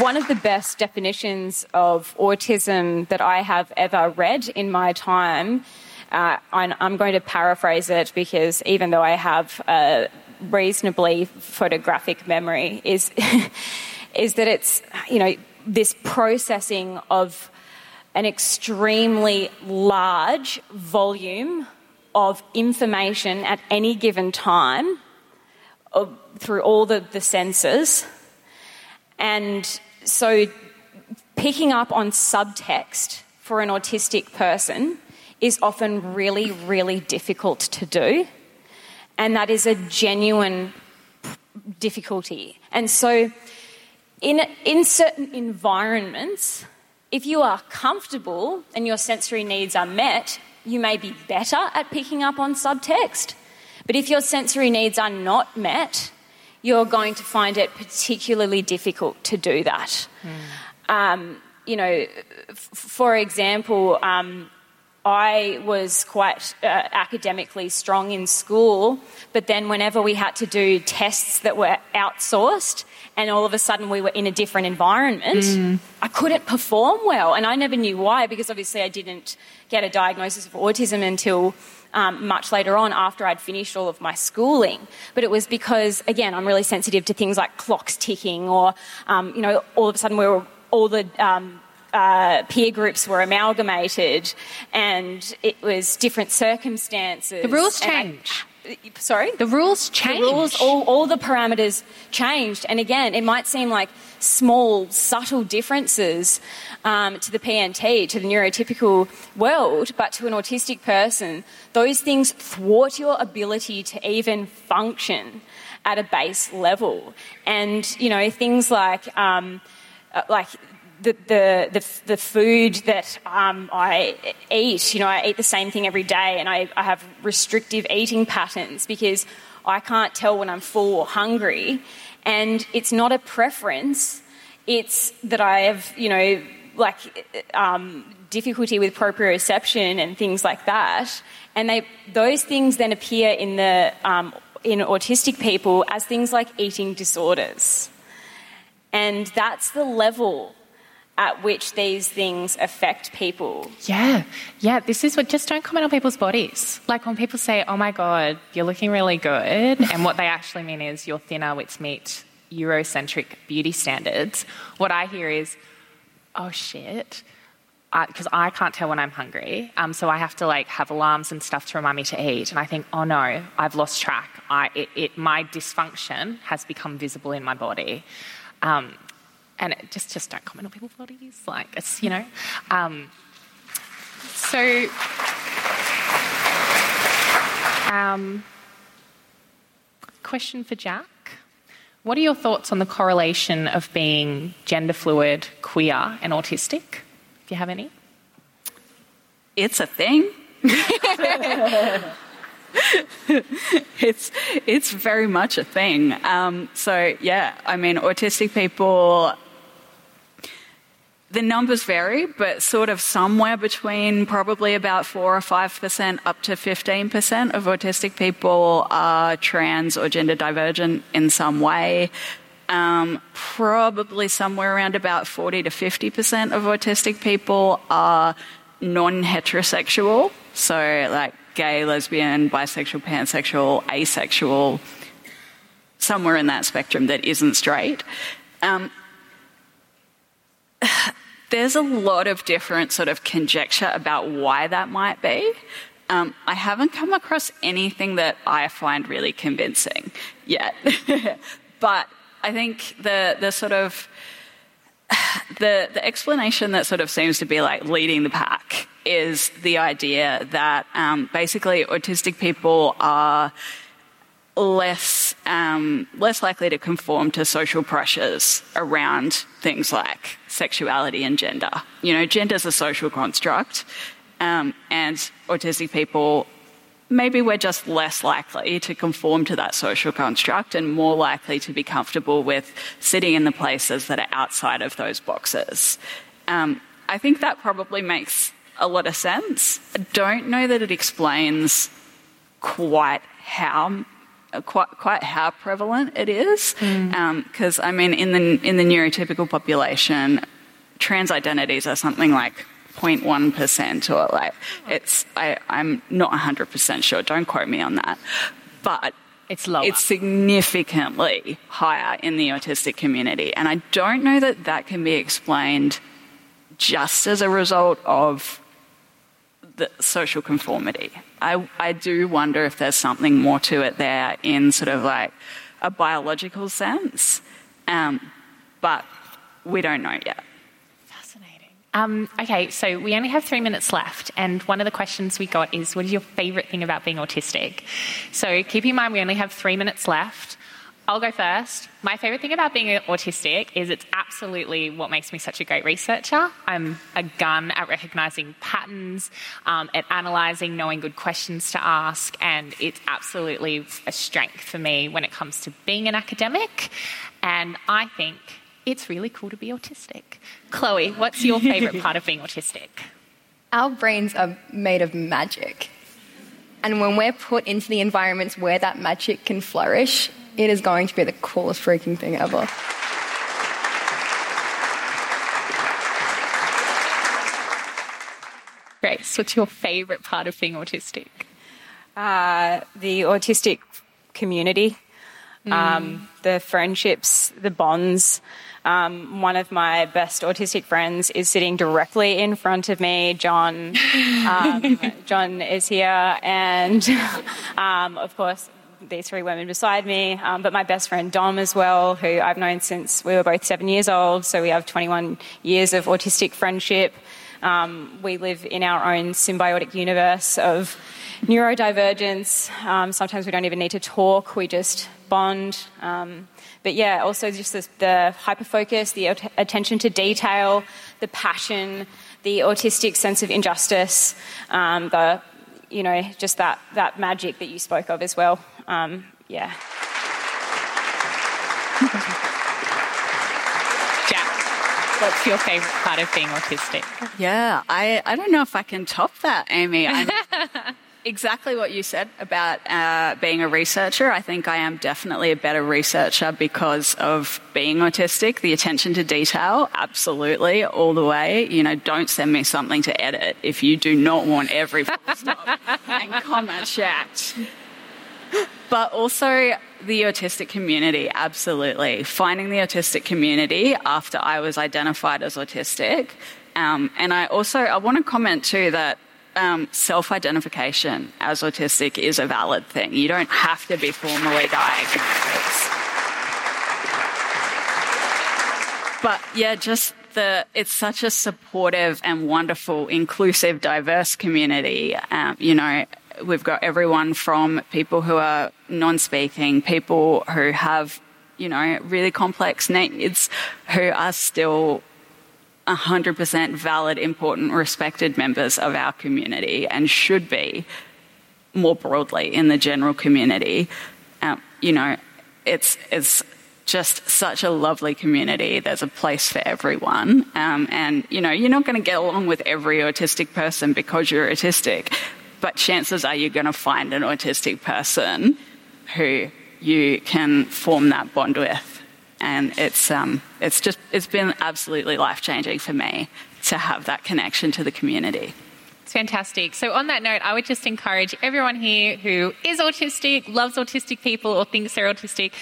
One of the best definitions of autism that I have ever read in my time, uh, I'm going to paraphrase it because even though I have a reasonably photographic memory, is, is that it's, you know, this processing of an extremely large volume of information at any given time uh, through all the, the senses. And so picking up on subtext for an autistic person is often really, really difficult to do. And that is a genuine difficulty. And so, in, in certain environments, if you are comfortable and your sensory needs are met, you may be better at picking up on subtext. But if your sensory needs are not met, you're going to find it particularly difficult to do that. Mm. Um, you know, f- for example, um, I was quite uh, academically strong in school, but then whenever we had to do tests that were outsourced, and all of a sudden we were in a different environment, mm. I couldn't perform well. And I never knew why, because obviously I didn't get a diagnosis of autism until um, much later on after I'd finished all of my schooling. But it was because, again, I'm really sensitive to things like clocks ticking, or, um, you know, all of a sudden we were all the um, uh, peer groups were amalgamated and it was different circumstances. The rules change. I, sorry? The rules change. The rules, all, all the parameters changed. And again, it might seem like small, subtle differences um, to the PNT, to the neurotypical world, but to an autistic person, those things thwart your ability to even function at a base level. And, you know, things like, um, uh, like the, the, the, the, food that um, I eat, you know, I eat the same thing every day and I, I have restrictive eating patterns because I can't tell when I'm full or hungry. And it's not a preference, it's that I have, you know, like um, difficulty with proprioception and things like that. And they, those things then appear in, the, um, in autistic people as things like eating disorders. And that's the level at which these things affect people. Yeah, yeah. This is what just don't comment on people's bodies. Like when people say, "Oh my god, you're looking really good," and what they actually mean is you're thinner, which meet Eurocentric beauty standards. What I hear is, "Oh shit." Because I, I, can't tell when I'm hungry, um, so I have to like have alarms and stuff to remind me to eat. And I think, oh no, I've lost track. I, it, it, my dysfunction has become visible in my body. Um, and it, just just don't comment on people's bodies. Like it's you know. Um, so, um, question for Jac. What are your thoughts on the correlation of being gender fluid, queer, and autistic? Do you have any? It's a thing. it's it's very much a thing. Um, so yeah, I mean, autistic people the numbers vary, but sort of somewhere between probably about 4 or 5% up to 15% of autistic people are trans or gender divergent in some way. Um, probably somewhere around about 40 to 50% of autistic people are non heterosexual, so like gay, lesbian, bisexual, pansexual, asexual, somewhere in that spectrum that isn't straight. Um, there's a lot of different sort of conjecture about why that might be. Um, I haven't come across anything that I find really convincing yet. but I think the, the sort of the, the explanation that sort of seems to be like leading the pack is the idea that um, basically autistic people are less um, less likely to conform to social pressures around things like sexuality and gender. You know, gender is a social construct, um, and autistic people maybe we're just less likely to conform to that social construct and more likely to be comfortable with sitting in the places that are outside of those boxes. Um, I think that probably makes a lot of sense. I don't know that it explains quite how quite quite how prevalent it is because mm. um, I mean in the in the neurotypical population trans identities are something like 0.1% or like it's I, I'm not 100% sure don't quote me on that but it's lower. It's significantly higher in the autistic community. And I don't know that that can be explained just as a result of the social conformity. I, I do wonder if there's something more to it there in sort of like a biological sense, um, but we don't know yet. Fascinating. Um, okay, so we only have three minutes left, and one of the questions we got is what is your favourite thing about being autistic? So keep in mind we only have three minutes left. I'll go first. My favourite thing about being autistic is it's absolutely what makes me such a great researcher. I'm a gun at recognising patterns, um, at analysing, knowing good questions to ask, and it's absolutely a strength for me when it comes to being an academic. And I think it's really cool to be autistic. Chloe, what's your favourite part of being autistic? Our brains are made of magic. And when we're put into the environments where that magic can flourish, it is going to be the coolest freaking thing ever. Grace, what's your favourite part of being autistic? Uh, the autistic community, mm. um, the friendships, the bonds. Um, one of my best autistic friends is sitting directly in front of me. John, um, John is here, and um, of course, these three women beside me, um, but my best friend Dom as well, who I've known since we were both seven years old. So we have 21 years of autistic friendship. Um, we live in our own symbiotic universe of neurodivergence. Um, sometimes we don't even need to talk, we just bond. Um, but yeah, also just the, the hyperfocus, the attention to detail, the passion, the autistic sense of injustice, um, the you know, just that, that magic that you spoke of as well. Um, yeah. Jac, what's your favourite part of being autistic? Yeah, I, I don't know if I can top that, Amy. exactly what you said about uh, being a researcher. I think I am definitely a better researcher because of being autistic. The attention to detail, absolutely, all the way. You know, don't send me something to edit if you do not want every full stop and comma checked but also the autistic community, absolutely. Finding the autistic community after I was identified as autistic. Um, and I also, I want to comment too that um, self-identification as autistic is a valid thing. You don't have to be formally diagnosed. But yeah, just the, it's such a supportive and wonderful, inclusive, diverse community. Um, you know, we've got everyone from people who are non-speaking, people who have, you know, really complex needs, who are still 100% valid, important, respected members of our community and should be more broadly in the general community. Um, you know, it's, it's just such a lovely community. There's a place for everyone. Um, and, you know, you're not going to get along with every autistic person because you're autistic but chances are you're going to find an autistic person who you can form that bond with. And it's, um, it's just, it's been absolutely life changing for me to have that connection to the community. It's fantastic. So, on that note, I would just encourage everyone here who is autistic, loves autistic people, or thinks they're autistic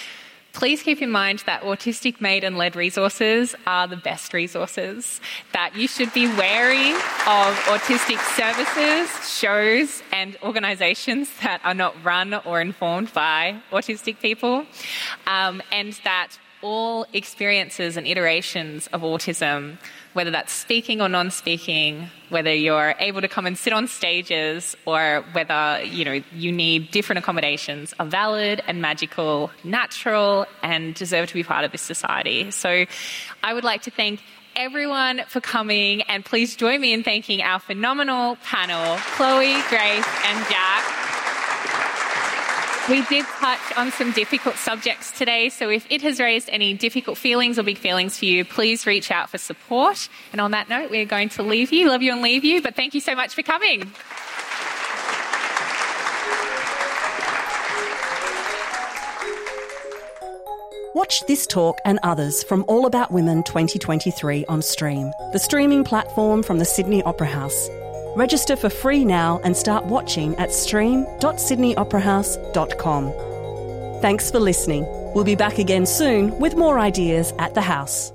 Please keep in mind that autistic made and led resources are the best resources, that you should be wary of autistic services, shows, and organisations that are not run or informed by autistic people, um, and that all experiences and iterations of autism, whether that's speaking or non-speaking, whether you're able to come and sit on stages or whether, you know, you need different accommodations are valid and magical, natural and deserve to be part of this society. So I would like to thank everyone for coming and please join me in thanking our phenomenal panel, Chloe, Grace and Jac. We did touch on some difficult subjects today, so if it has raised any difficult feelings or big feelings for you, please reach out for support. And on that note, we're going to leave you, love you and leave you, but thank you so much for coming. Watch this talk and others from All About Women 2023 on Stream, the streaming platform from the Sydney Opera House. Register for free now and start watching at stream.sydneyoperahouse.com. Thanks for listening. We'll be back again soon with more ideas at the house.